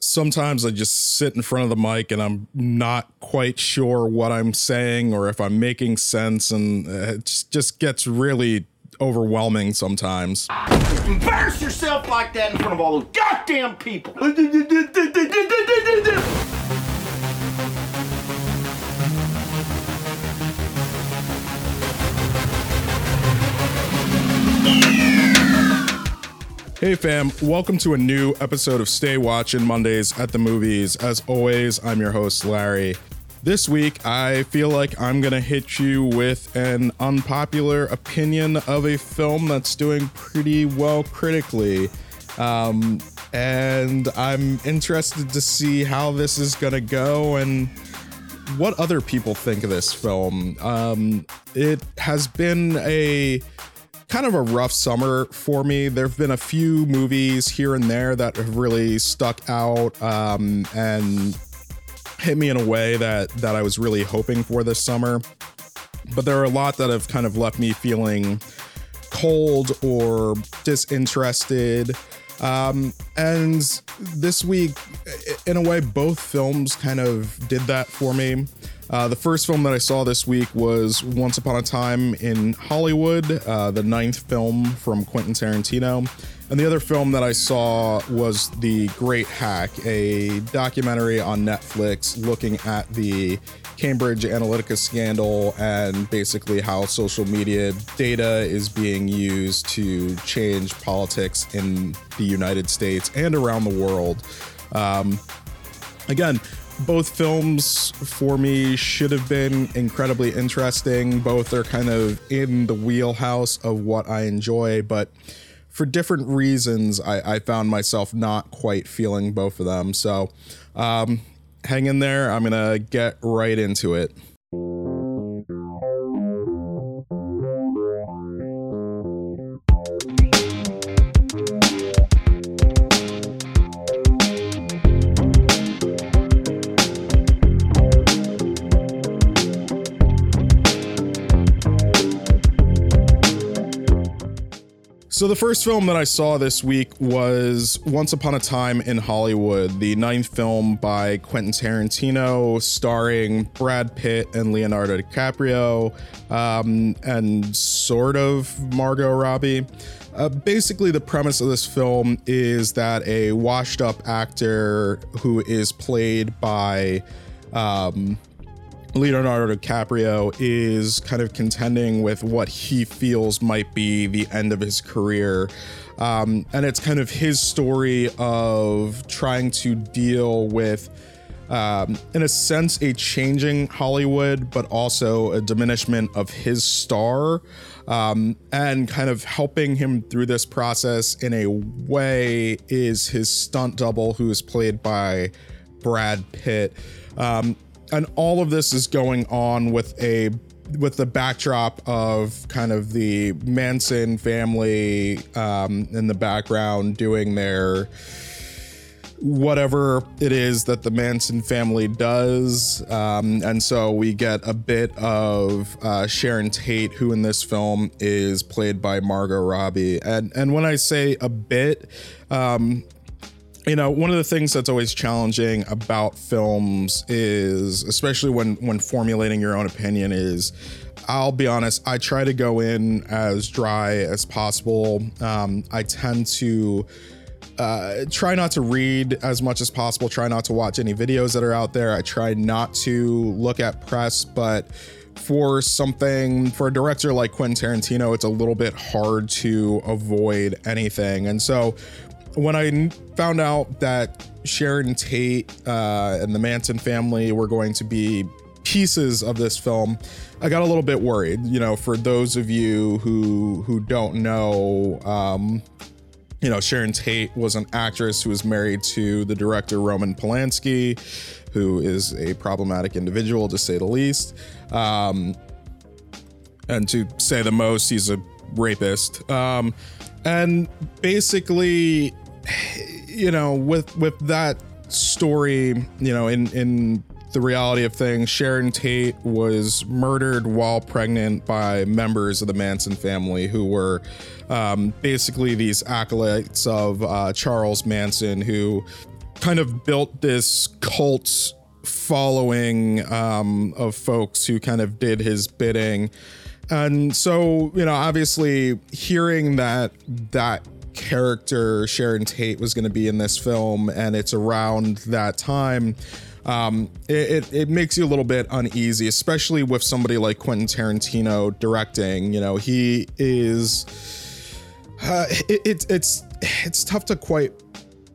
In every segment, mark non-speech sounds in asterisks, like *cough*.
sometimes I just sit in front of the mic and I'm not quite sure what I'm saying or if I'm making sense, and it just gets really overwhelming sometimes. Embarrass yourself like that in front of all those goddamn people. *laughs* Hey fam, welcome to a new episode of Stay Watching Mondays at the Movies. As always, I'm your host, Larry. This week, I feel like I'm gonna hit you with an unpopular opinion of a film that's doing pretty well critically. Um, and I'm interested to see how this is gonna go and what other people think of this film. Um, it has been a kind of a rough summer for me. There have been a few movies here and there that have really stuck out um, and hit me in a way that that I was really hoping for this summer. But there are a lot that have kind of left me feeling cold or disinterested. Um, and this week, in a way, both films kind of did that for me. Uh, the first film that I saw this week was Once Upon a Time in Hollywood, uh, the ninth film from Quentin Tarantino. And the other film that I saw was The Great Hack, a documentary on Netflix looking at the Cambridge Analytica scandal and basically how social media data is being used to change politics in the United States and around the world. Um, again, both films for me should have been incredibly interesting. Both are kind of in the wheelhouse of what I enjoy, but for different reasons, I, I found myself not quite feeling both of them. So, um, hang in there. I'm going to get right into it. So the first film that I saw this week was Once Upon a Time in Hollywood, the ninth film by Quentin Tarantino, starring Brad Pitt and Leonardo DiCaprio, um, and sort of Margot Robbie. Uh, basically, the premise of this film is that a washed-up actor who is played by um, Leonardo DiCaprio is kind of contending with what he feels might be the end of his career. Um, and it's kind of his story of trying to deal with, um, in a sense, a changing Hollywood, but also a diminishment of his star. Um, and kind of helping him through this process in a way is his stunt double, who is played by Brad Pitt. Um, and all of this is going on with a with the backdrop of kind of the Manson family um, in the background doing their whatever it is that the Manson family does. Um, and so we get a bit of uh, Sharon Tate, who in this film is played by Margot Robbie. And and when I say a bit, um, you know one of the things that's always challenging about films is especially when when formulating your own opinion is i'll be honest i try to go in as dry as possible um, i tend to uh, try not to read as much as possible try not to watch any videos that are out there i try not to look at press but for something for a director like Quentin Tarantino, it's a little bit hard to avoid anything. And so when I found out that Sharon Tate uh, and the Manson family were going to be pieces of this film, I got a little bit worried. You know, for those of you who who don't know, um, you know, Sharon Tate was an actress who was married to the director Roman Polanski, who is a problematic individual to say the least. Um, and to say the most, he's a rapist. Um, and basically you know with with that story you know in in the reality of things sharon tate was murdered while pregnant by members of the manson family who were um, basically these acolytes of uh, charles manson who kind of built this cult following um, of folks who kind of did his bidding. And so, you know, obviously hearing that that character Sharon Tate was going to be in this film and it's around that time um, it, it, it, makes you a little bit uneasy, especially with somebody like Quentin Tarantino directing. You know, he is. Uh, it, it, it's it's tough to quite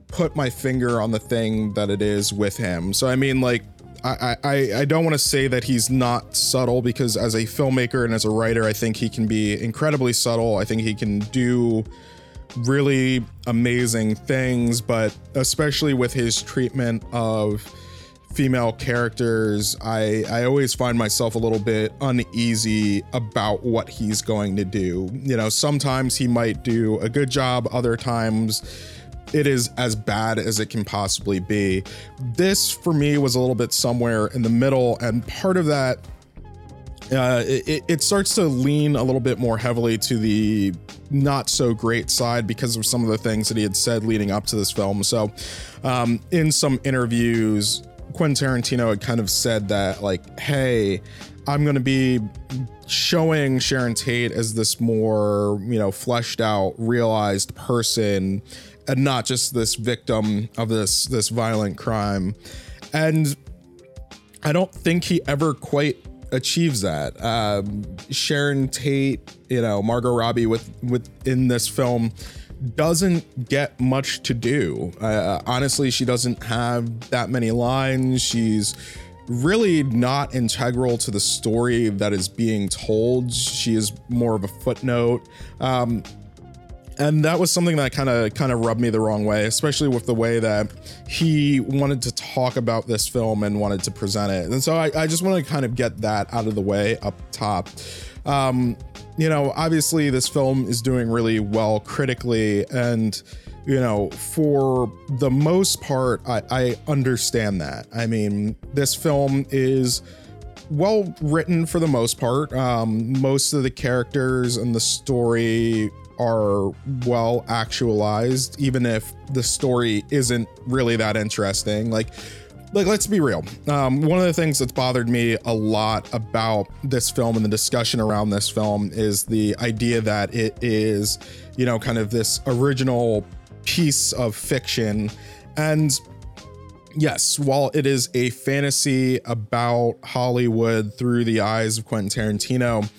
put my finger on the thing that it is with him. So I mean, like, I I, I don't want to say that he's not subtle because as a filmmaker and as a writer, I think he can be incredibly subtle. I think he can do really amazing things, but especially with his treatment of female characters, I I always find myself a little bit uneasy about what he's going to do. You know, sometimes he might do a good job, other times it is as bad as it can possibly be. This for me was a little bit somewhere in the middle, and part of that uh, it, it starts to lean a little bit more heavily to the not so great side because of some of the things that he had said leading up to this film. So, um, in some interviews, Quentin Tarantino had kind of said that, like, hey, I'm going to be showing Sharon Tate as this more, you know, fleshed out, realized person and not just this victim of this this violent crime. And I don't think he ever quite achieves that. Um, Sharon Tate, you know, Margot Robbie with with in this film doesn't get much to do. Uh, honestly, she doesn't have that many lines. She's really not integral to the story that is being told. She is more of a footnote. Um, and that was something that kind of kind of rubbed me the wrong way, especially with the way that he wanted to talk about this film and wanted to present it. And so I, I just want to kind of get that out of the way up top. Um, you know, obviously this film is doing really well critically, and you know, for the most part, I, I understand that. I mean, this film is well written for the most part. Um, most of the characters and the story are well actualized, even if the story isn't really that interesting. Like, like let's be real. Um, one of the things that's bothered me a lot about this film and the discussion around this film is the idea that it is, you know, kind of this original piece of fiction. And yes, while it is a fantasy about Hollywood through the eyes of Quentin Tarantino,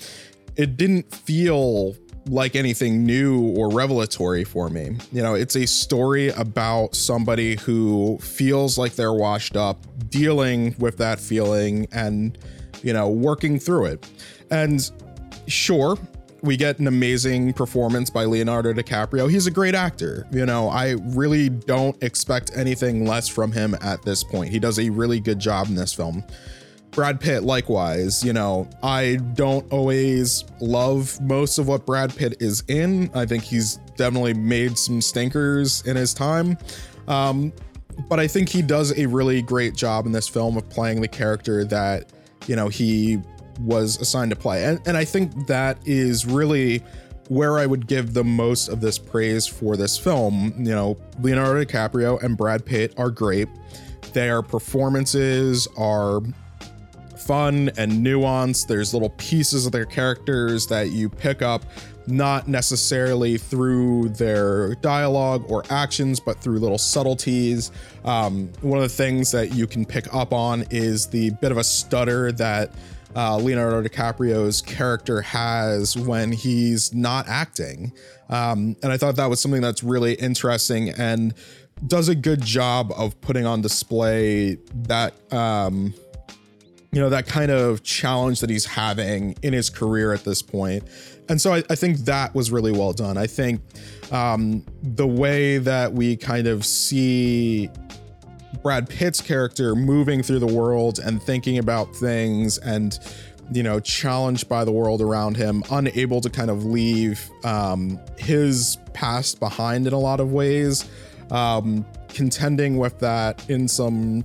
it didn't feel like anything new or revelatory for me. You know, it's a story about somebody who feels like they're washed up, dealing with that feeling and, you know, working through it. And sure, we get an amazing performance by Leonardo DiCaprio. He's a great actor. You know, I really don't expect anything less from him at this point. He does a really good job in this film. Brad Pitt, likewise, you know, I don't always love most of what Brad Pitt is in. I think he's definitely made some stinkers in his time. Um, but I think he does a really great job in this film of playing the character that, you know, he was assigned to play. And, and I think that is really where I would give the most of this praise for this film. You know, Leonardo DiCaprio and Brad Pitt are great. Their performances are fun and nuanced. There's little pieces of their characters that you pick up, not necessarily through their dialogue or actions, but through little subtleties. Um, one of the things that you can pick up on is the bit of a stutter that uh, Leonardo DiCaprio's character has when he's not acting. Um, and I thought that was something that's really interesting and does a good job of putting on display that um, you know, that kind of challenge that he's having in his career at this point. And so I, I think that was really well done. I think um, the way that we kind of see Brad Pitt's character moving through the world and thinking about things and you know challenged by the world around him unable to kind of leave um, his past behind in a lot of ways um, contending with that in some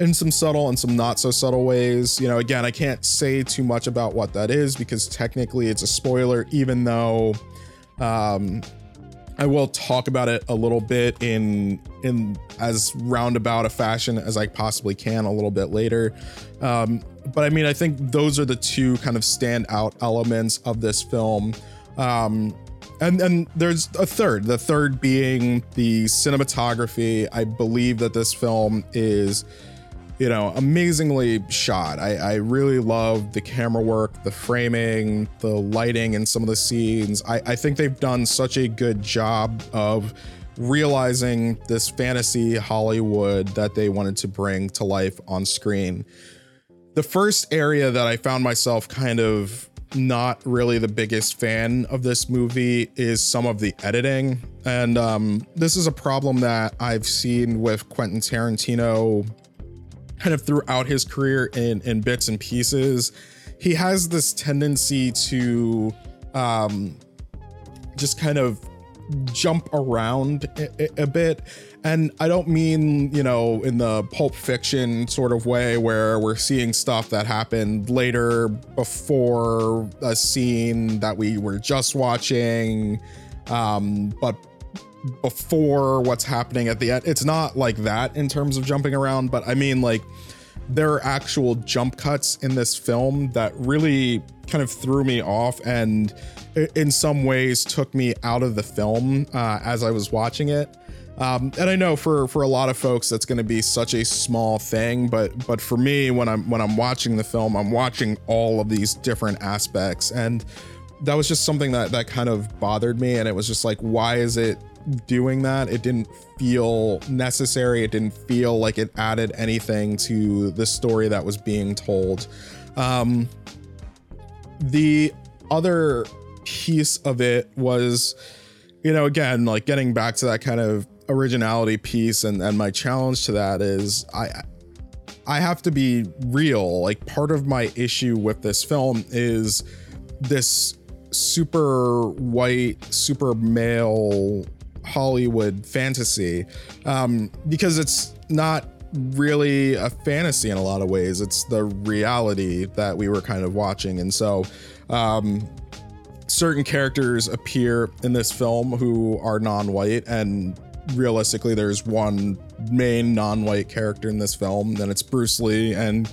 in some subtle and some not so subtle ways. You know, again, I can't say too much about what that is because technically it's a spoiler, even though um, I will talk about it a little bit in in as roundabout a fashion as I possibly can a little bit later. Um, but I mean, I think those are the two kind of standout elements of this film. Um, and and there's a third, the third being the cinematography. I believe that this film is you know, amazingly shot. I, I really love the camera work, the framing, the lighting and some of the scenes. I, I think they've done such a good job of realizing this fantasy Hollywood that they wanted to bring to life on screen. The first area that I found myself kind of not really the biggest fan of this movie is some of the editing. And um, this is a problem that I've seen with Quentin Tarantino kind of throughout his career in in bits and pieces. He has this tendency to um, just kind of jump around a, a, bit. And I don't mean, you know, in the pulp fiction sort of way where we're seeing stuff that happened later before a scene that we were just watching. Um, but before what's happening at the end. It's not like that in terms of jumping around, but I mean like there are actual jump cuts in this film that really kind of threw me off and in some ways took me out of the film uh, as I was watching it. Um, and I know for for a lot of folks that's going to be such a small thing, but but for me when I'm when I'm watching the film, I'm watching all of these different aspects, and that was just something that that kind of bothered me. And it was just like, why is it doing that. It didn't feel necessary. It didn't feel like it added anything to the story that was being told. Um, the other piece of it was, you know, again, like getting back to that kind of originality piece, and and my challenge to that is I. I have to be real. Like, part of my issue with this film is this super white, super male Hollywood fantasy um, because it's not really a fantasy in a lot of ways. It's the reality that we were kind of watching. And so, um, certain characters appear in this film who are non white, and realistically, there's one main non white character in this film, and it's Bruce Lee. And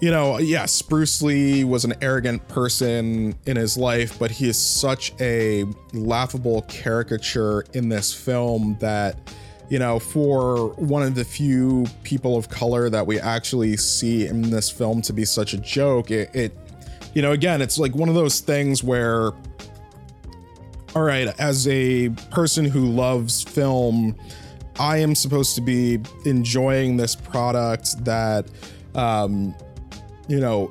you know, yes, Bruce Lee was an arrogant person in his life, but he is such a laughable caricature in this film that, you know, for one of the few people of color that we actually see in this film to be such a joke, it, it you know, again, it's like one of those things where, all right, as a person who loves film, I am supposed to be enjoying this product that, um, you know,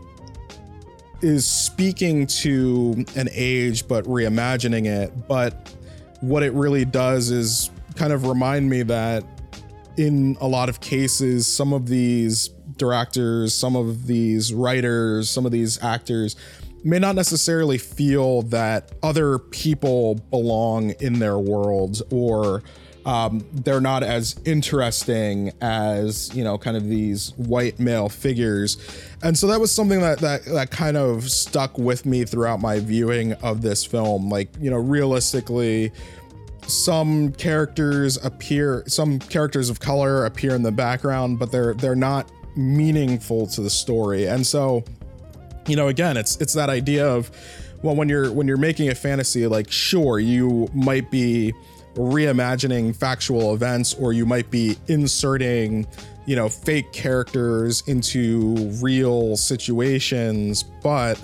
is speaking to an age but reimagining it. But what it really does is kind of remind me that in a lot of cases, some of these directors, some of these writers, some of these actors may not necessarily feel that other people belong in their worlds or um, they're not as interesting as you know kind of these white male figures. And so that was something that that that kind of stuck with me throughout my viewing of this film. Like you know realistically some characters appear some characters of color appear in the background but they're they're not meaningful to the story. And so you know again it's it's that idea of well when you're when you're making a fantasy like sure you might be reimagining factual events or you might be inserting you know fake characters into real situations but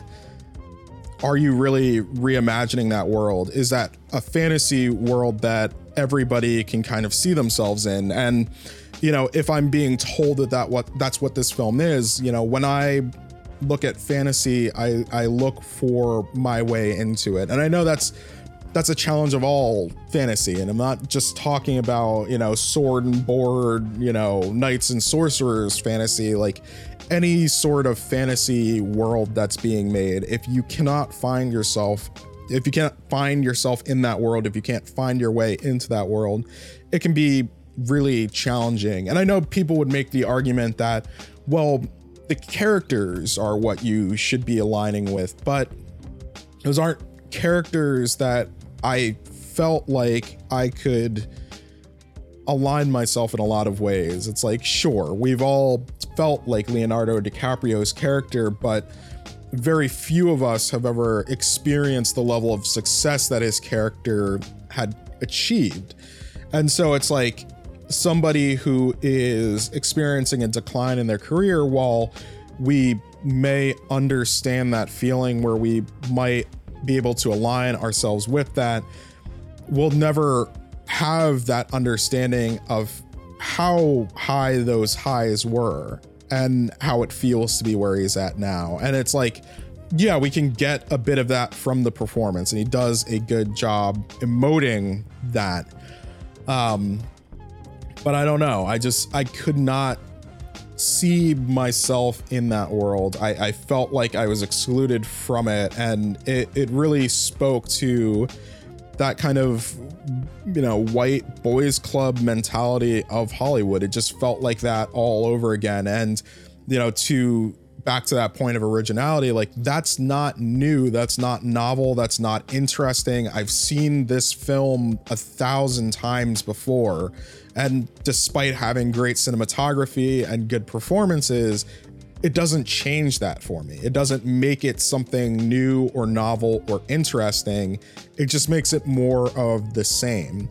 are you really reimagining that world? Is that a fantasy world that everybody can kind of see themselves in? And you know if i'm being told that that what that's what this film is you know when i look at fantasy i i look for my way into it. And i know that's that's a challenge of all fantasy. And i'm not just talking about you know sword and board you know knights and sorcerers fantasy. Like any sort of fantasy world that's being made if you cannot find yourself if you can't find yourself in that world if you can't find your way into that world it can be really challenging. And i know people would make the argument that well the characters are what you should be aligning with but those aren't characters that I felt like I could align myself in a lot of ways. It's like, sure, we've all felt like Leonardo DiCaprio's character, but very few of us have ever experienced the level of success that his character had achieved. And so it's like somebody who is experiencing a decline in their career while we may understand that feeling where we might be able to align ourselves with that we'll never have that understanding of how high those highs were and how it feels to be where he's at now. And it's like, yeah, we can get a bit of that from the performance, and he does a good job emoting that. Um, but I don't know. I just I could not see myself in that world. I, I felt like I was excluded from it, and it it really spoke to that kind of you know white boys club mentality of Hollywood. It just felt like that all over again. And you know to back to that point of originality, like that's not new, that's not novel, that's not interesting. I've seen this film a thousand times before. And despite having great cinematography and good performances, it doesn't change that for me. It doesn't make it something new or novel or interesting. It just makes it more of the same.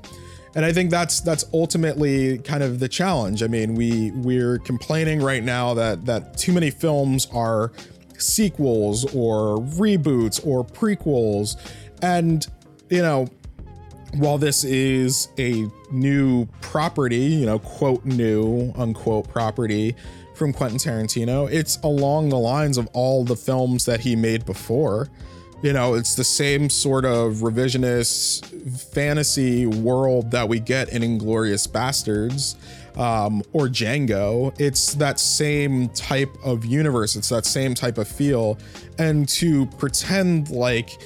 And I think that's that's ultimately kind of the challenge. I mean, we we're complaining right now that that too many films are sequels or reboots or prequels and you know, while this is a new property, you know, quote new, unquote property, from Quentin Tarantino. It's along the lines of all the films that he made before. You know, it's the same sort of revisionist fantasy world that we get in Inglourious Basterds um, or Django. It's that same type of universe, it's that same type of feel. And to pretend like,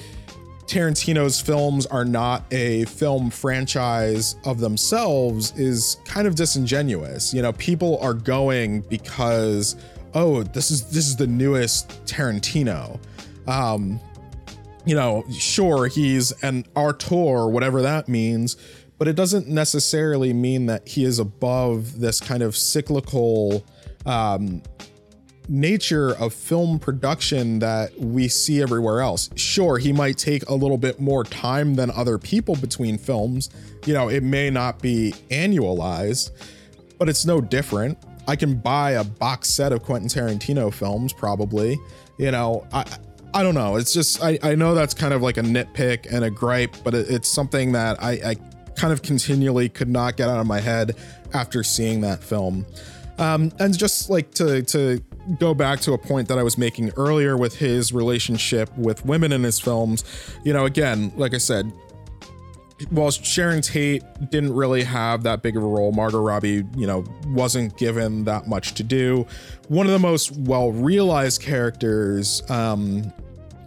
Tarantino's films are not a film franchise of themselves is kind of disingenuous. You know, people are going because oh, this is this is the newest Tarantino. Um, you know, sure, he's an auteur, whatever that means, but it doesn't necessarily mean that he is above this kind of cyclical um, nature of film production that we see everywhere else. Sure, he might take a little bit more time than other people between films. You know, it may not be annualized, but it's no different. I can buy a box set of Quentin Tarantino films probably. You know, I I don't know. It's just I, I know that's kind of like a nitpick and a gripe, but it, it's something that I, I kind of continually could not get out of my head after seeing that film. Um, and just like to to go back to a point that I was making earlier with his relationship with women in his films, you know, again, like I said, while Sharon Tate didn't really have that big of a role, Margot Robbie, you know, wasn't given that much to do. One of the most well realized characters um,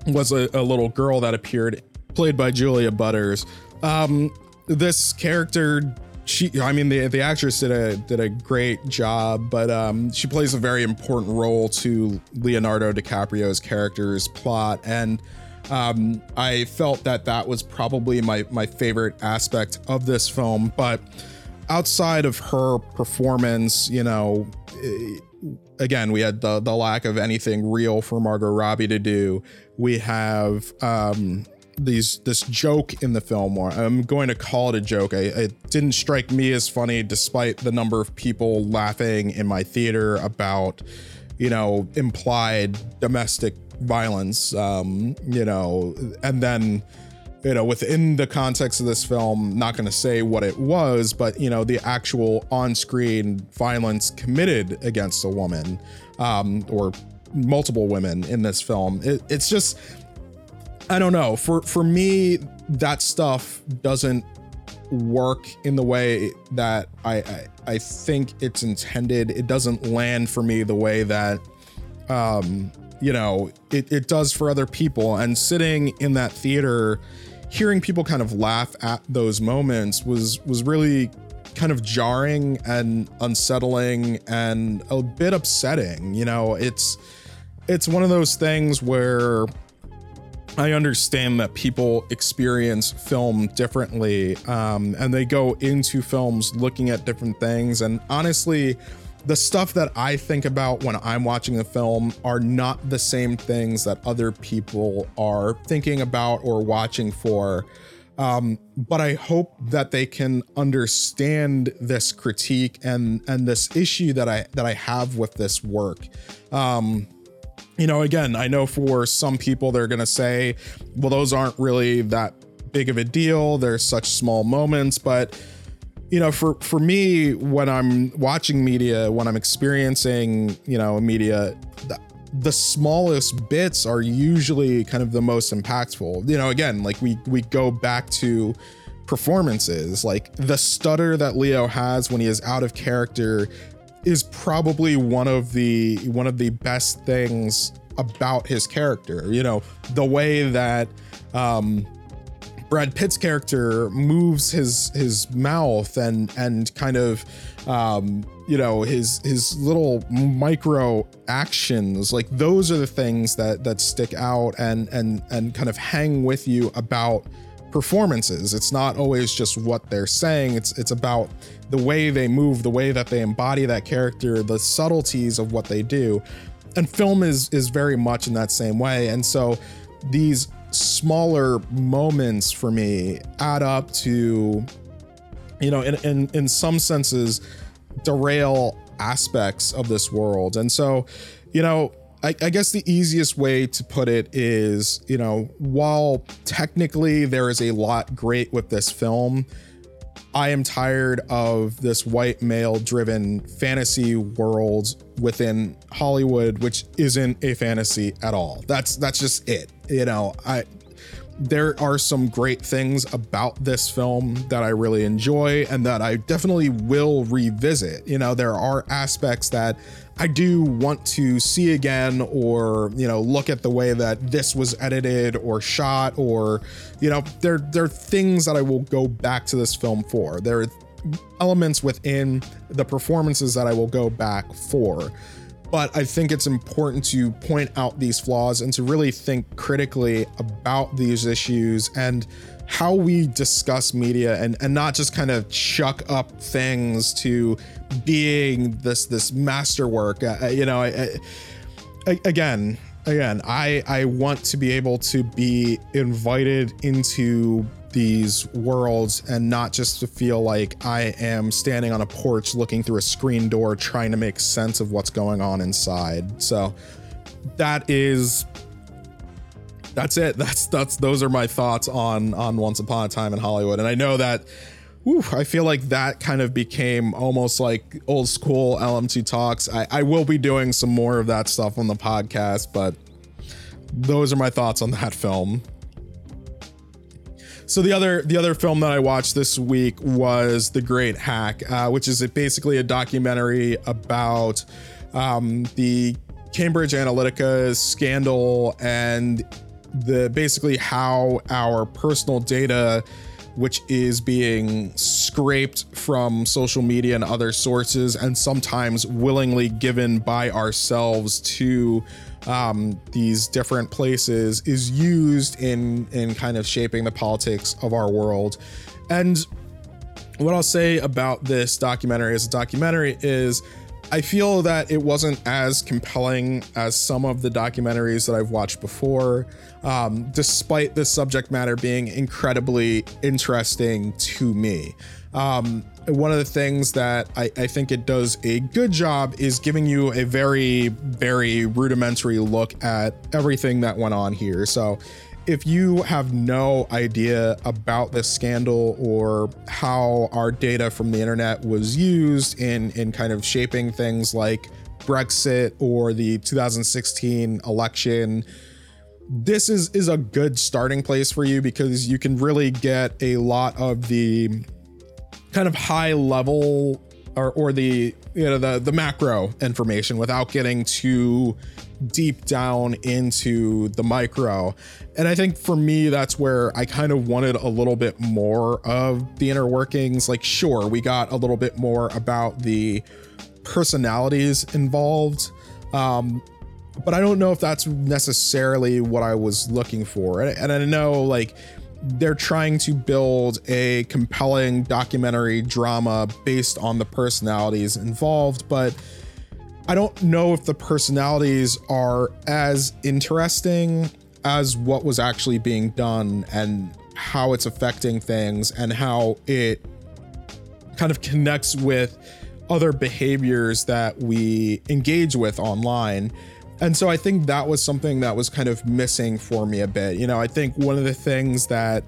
was a, a little girl that appeared, played by Julia Butters. Um, this character she i mean the the actress did a did a great job but um she plays a very important role to leonardo dicaprio's character's plot and um i felt that that was probably my my favorite aspect of this film but outside of her performance you know eh, again we had the the lack of anything real for margot robbie to do. We have um these this joke in the film or i'm going to call it a joke. I, it didn't strike me as funny despite the number of people laughing in my theater about you know implied domestic violence um you know and then you know within the context of this film not going to say what it was but you know the actual on-screen violence committed against a woman um or multiple women in this film it, it's just I don't know. For for me, that stuff doesn't work in the way that I, I I, think it's intended. It doesn't land for me the way that um you know it, it does for other people. And sitting in that theater, hearing people kind of laugh at those moments was was really kind of jarring and unsettling and a bit upsetting. You know, it's it's one of those things where I understand that people experience film differently um, and they go into films looking at different things. And honestly, the stuff that I think about when I'm watching the film are not the same things that other people are thinking about or watching for. Um, but I hope that they can understand this critique and and this issue that I that I have with this work. Um, you know, again, I know for some people they're gonna say, well, those aren't really that big of a deal. They're such small moments, but you know, for for me, when I'm watching media, when I'm experiencing, you know, media, the, the smallest bits are usually kind of the most impactful. You know, again, like we we go back to performances, like the stutter that Leo has when he is out of character is probably one of the one of the best things about his character. You know, the way that um Brad Pitt's character moves his his mouth and and kind of um you know his his little micro actions like those are the things that that stick out and and and kind of hang with you about performances. It's not always just what they're saying. It's it's about the way they move the way that they embody that character the subtleties of what they do. And film is is very much in that same way. And so these smaller moments for me add up to you know in in, in some senses derail aspects of this world and so you know I, I, guess the easiest way to put it is you know while technically there is a lot great with this film I am tired of this white male driven fantasy world within Hollywood, which isn't a fantasy at all. That's that's just it. You know, I there are some great things about this film that I really enjoy and that I definitely will revisit. You know, there are aspects that I do want to see again or, you know, look at the way that this was edited or shot or, you know, there there are things that I will go back to this film for. There are elements within the performances that I will go back for but I think it's important to point out these flaws and to really think critically about these issues and how we discuss media and, and not just kind of chuck up things to being this this masterwork. Uh, you know, I, I, again, again, I I want to be able to be invited into these worlds and not just to feel like I am standing on a porch looking through a screen door trying to make sense of what's going on inside. So that is that's it. That's that's those are my thoughts on on Once Upon a Time in Hollywood. And I know that whew, I feel like that kind of became almost like old school LMT talks. I, I will be doing some more of that stuff on the podcast, but those are my thoughts on that film. So the other the other film that I watched this week was The Great Hack, uh, which is basically a documentary about um, the Cambridge Analytica scandal and the basically how our personal data which is being scraped from social media and other sources and sometimes willingly given by ourselves to um, these different places is used in in kind of shaping the politics of our world. And what I'll say about this documentary as a documentary is I feel that it wasn't as compelling as some of the documentaries that I've watched before, um, despite the subject matter being incredibly interesting to me. Um, one of the things that I, I, think it does a good job is giving you a very, very rudimentary look at everything that went on here. So, if you have no idea about this scandal or how our data from the internet was used in in kind of shaping things like Brexit or the 2016 election, this is is a good starting place for you because you can really get a lot of the kind of high level or, or the you know the the macro information without getting too deep down into the micro and i think for me that's where i kind of wanted a little bit more of the inner workings like sure we got a little bit more about the personalities involved um but I don't know if that's necessarily what I was looking for. And, and I know like they're trying to build a compelling documentary drama based on the personalities involved, but I don't know if the personalities are as interesting as what was actually being done and how it's affecting things and how it kind of connects with other behaviors that we engage with online. And so I think that was something that was kind of missing for me a bit. You know, I think one of the things that,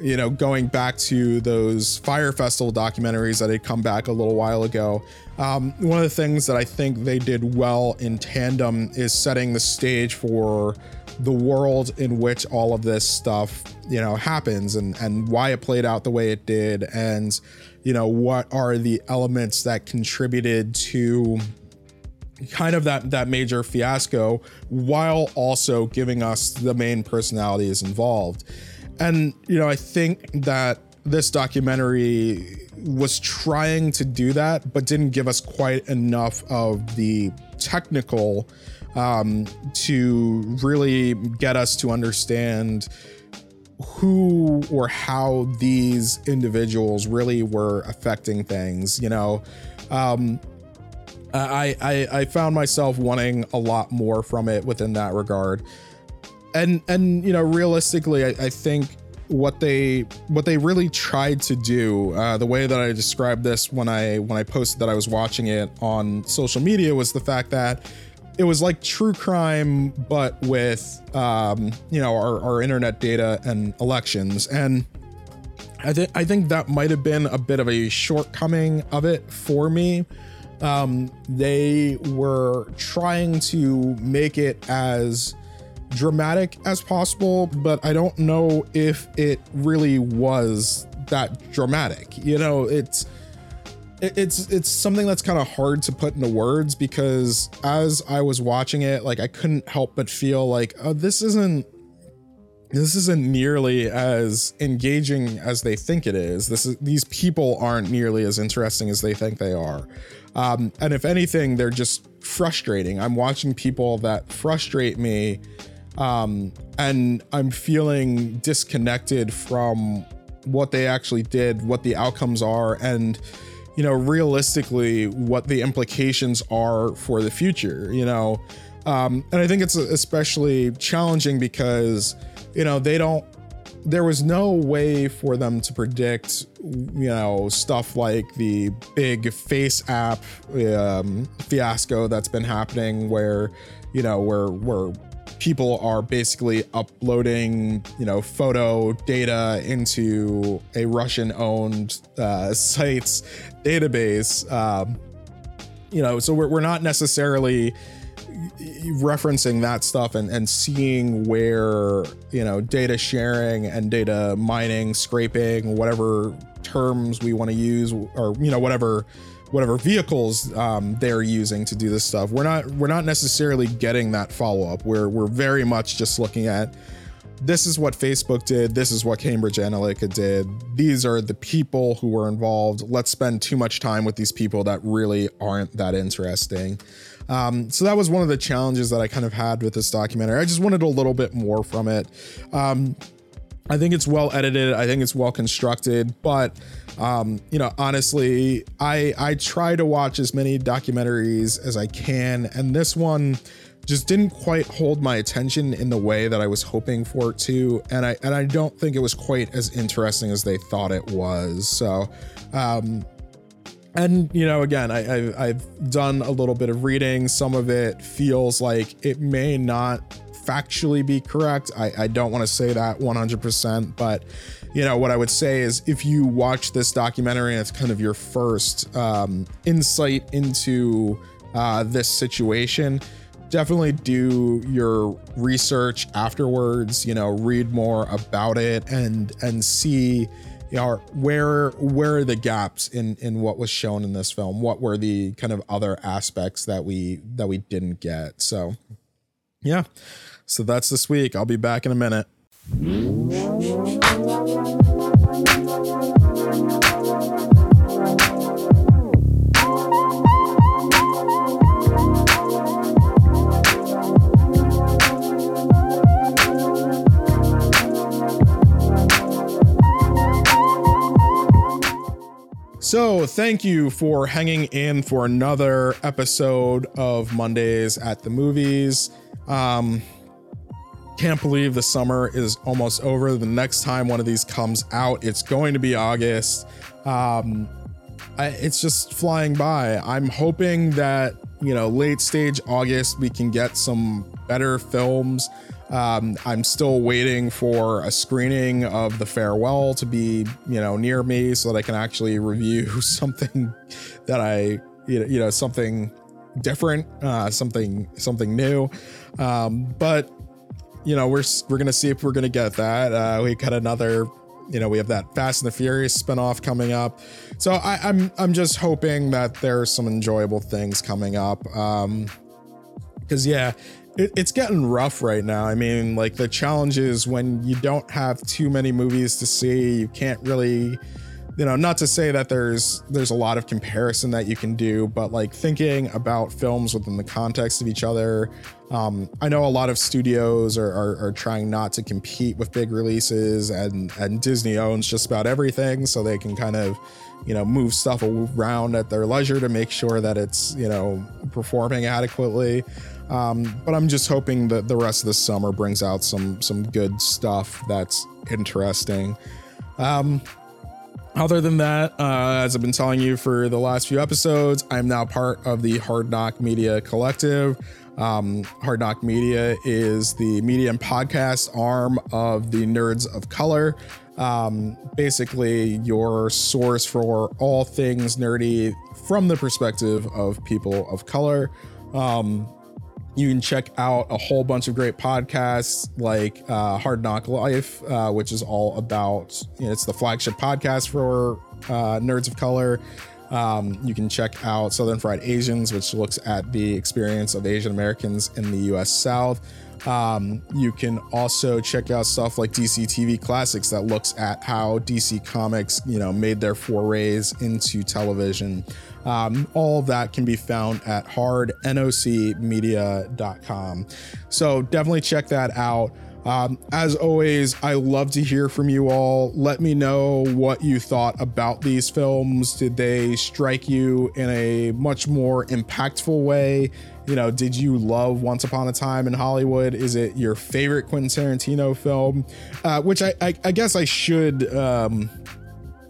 you know, going back to those Fyre Festival documentaries that had come back a little while ago, um, one of the things that I think they did well in tandem is setting the stage for the world in which all of this stuff, you know, happens and and why it played out the way it did and you know what are the elements that contributed to kind of that that major fiasco while also giving us the main personalities involved. And you know, I think that this documentary was trying to do that but didn't give us quite enough of the technical um, to really get us to understand who or how these individuals really were affecting things. You know, um, I, I I found myself wanting a lot more from it within that regard, and and you know, realistically, I, I think what they what they really tried to do uh, the way that i described this when i when i posted that i was watching it on social media was the fact that it was like true crime, but with um, you know our, our internet data and elections. And I think I think that might have been a bit of a shortcoming of it for me. Um, they were trying to make it as dramatic as possible, but I don't know if it really was that dramatic. You know, it's it's it's something that's kind of hard to put into words because as I was watching it, like I couldn't help but feel like, oh, this isn't this isn't nearly as engaging as they think it is. This is these people aren't nearly as interesting as they think they are. Um, and if anything, they're just frustrating. I'm watching people that frustrate me, um, and I'm feeling disconnected from what they actually did, what the outcomes are, and you know, realistically what the implications are for the future, you know. Um, and I think it's especially challenging because, you know, they don't, there was no way for them to predict, you know, stuff like the big FaceApp um, fiasco that's been happening where, you know, where, where people are basically uploading, you know, photo data into a Russian owned uh, site's database. Um, you know, so we're, we're not necessarily referencing that stuff and, and seeing where, you know, data sharing and data mining, scraping, whatever terms we want to use, or, you know, whatever whatever vehicles um, they're using to do this stuff. We're not we're not necessarily getting that follow up. We're we're very much just looking at this is what Facebook did. This is what Cambridge Analytica did. These are the people who were involved. Let's spend too much time with these people that really aren't that interesting. Um, so that was one of the challenges that I kind of had with this documentary. I just wanted a little bit more from it. Um, I think it's well edited. I think it's well constructed, but um, you know, honestly, I I try to watch as many documentaries as I can, and this one just didn't quite hold my attention in the way that I was hoping for it to, and I and I don't think it was quite as interesting as they thought it was. So, um, and you know, again, I, I I've done a little bit of reading. Some of it feels like it may not factually be correct. I, I don't want to say that 100%, but you know, what I would say is if you watch this documentary and it's kind of your first um, insight into uh, this situation, definitely do your research afterwards, you know, read more about it and, and see, know, where where are the gaps in in what was shown in this film what were the kind of other aspects that we that we didn't get so yeah so that's this week. I'll be back in a minute. So, thank you for hanging in for another episode of Mondays at the Movies. Um, can't believe the summer is almost over. The next time one of these comes out, it's going to be August. Um, I, it's just flying by. I'm hoping that, you know, late stage August, we can get some better films. Um, I'm still waiting for a screening of The Farewell to be, you know, near me so that I can actually *laughs* review something that I, you know, something different, uh, something something new. Um, but you know, we're we're gonna see if we're gonna get that. Uh, we got another, you know, we have that Fast and the Furious spinoff coming up. So I, I'm I'm just hoping that there's some enjoyable things coming up. Um, because yeah, it, it's getting rough right now. I mean, like the challenge is when you don't have too many movies to see, you can't really you know not to say that there's there's a lot of comparison that you can do but like thinking about films within the context of each other um, i know a lot of studios are, are, are trying not to compete with big releases and and disney owns just about everything so they can kind of you know move stuff around at their leisure to make sure that it's you know performing adequately um, but i'm just hoping that the rest of the summer brings out some some good stuff that's interesting um, other than that, uh, as I've been telling you for the last few episodes, I'm now part of the Hard NOC Media Collective. Um, Hard NOC Media is the media and podcast arm of the Nerds of Color. Um, basically, your source for all things nerdy from the perspective of people of color. Um, you can check out a whole bunch of great podcasts like uh, Hard NOC Life, uh, which is all about, you know, it's the flagship podcast for uh, nerds of color. Um, you can check out Southern Fried Asians, which looks at the experience of Asian Americans in the US South. Um, you can also check out stuff like DC TV Classics that looks at how DC Comics, you know, made their forays into television. Um, all of that can be found at hardnocmedia.com. So definitely check that out. Um, as always, I love to hear from you all. Let me know what you thought about these films. Did they strike you in a much more impactful way? You know, did you love Once Upon a Time in Hollywood? Is it your favorite Quentin Tarantino film? Uh, which I, I, I, guess I should, um,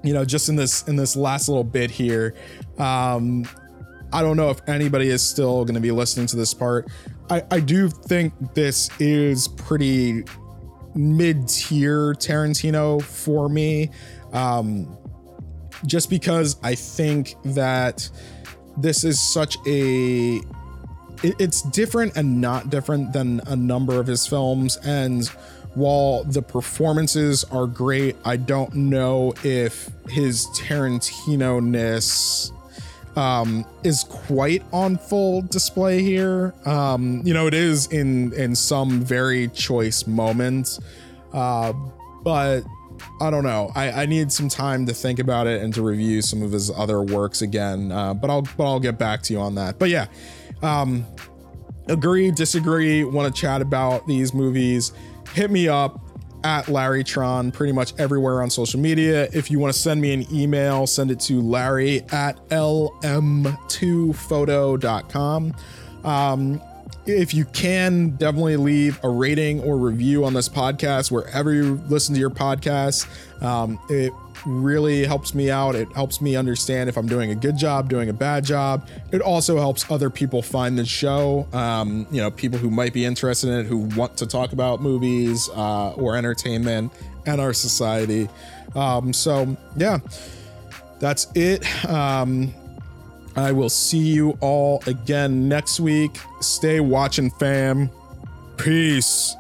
you know, just in this in this last little bit here. Um, I don't know if anybody is still going to be listening to this part. I, I do think this is pretty mid tier Tarantino for me. Um, just because I think that this is such a it's different and not different than a number of his films and while the performances are great i don't know if his tarantino ness um, is quite on full display here. Um, you know, it is in in some very choice moments, uh, but I don't know. I, I need some time to think about it and to review some of his other works again. Uh, but I'll but I'll get back to you on that. But yeah, um, agree, disagree, want to chat about these movies. Hit me up at Larry Tron pretty much everywhere on social media. If you want to send me an email, send it to Larry at lm2photo.com. Um, if you can, definitely leave a rating or review on this podcast wherever you listen to your podcast. Um, it really helps me out. It helps me understand if I'm doing a good job, doing a bad job. It also helps other people find the show. Um, you know, people who might be interested in it, who want to talk about movies uh, or entertainment and our society. Um, so, yeah, that's it. Um, I will see you all again next week. Stay watching, fam. Peace.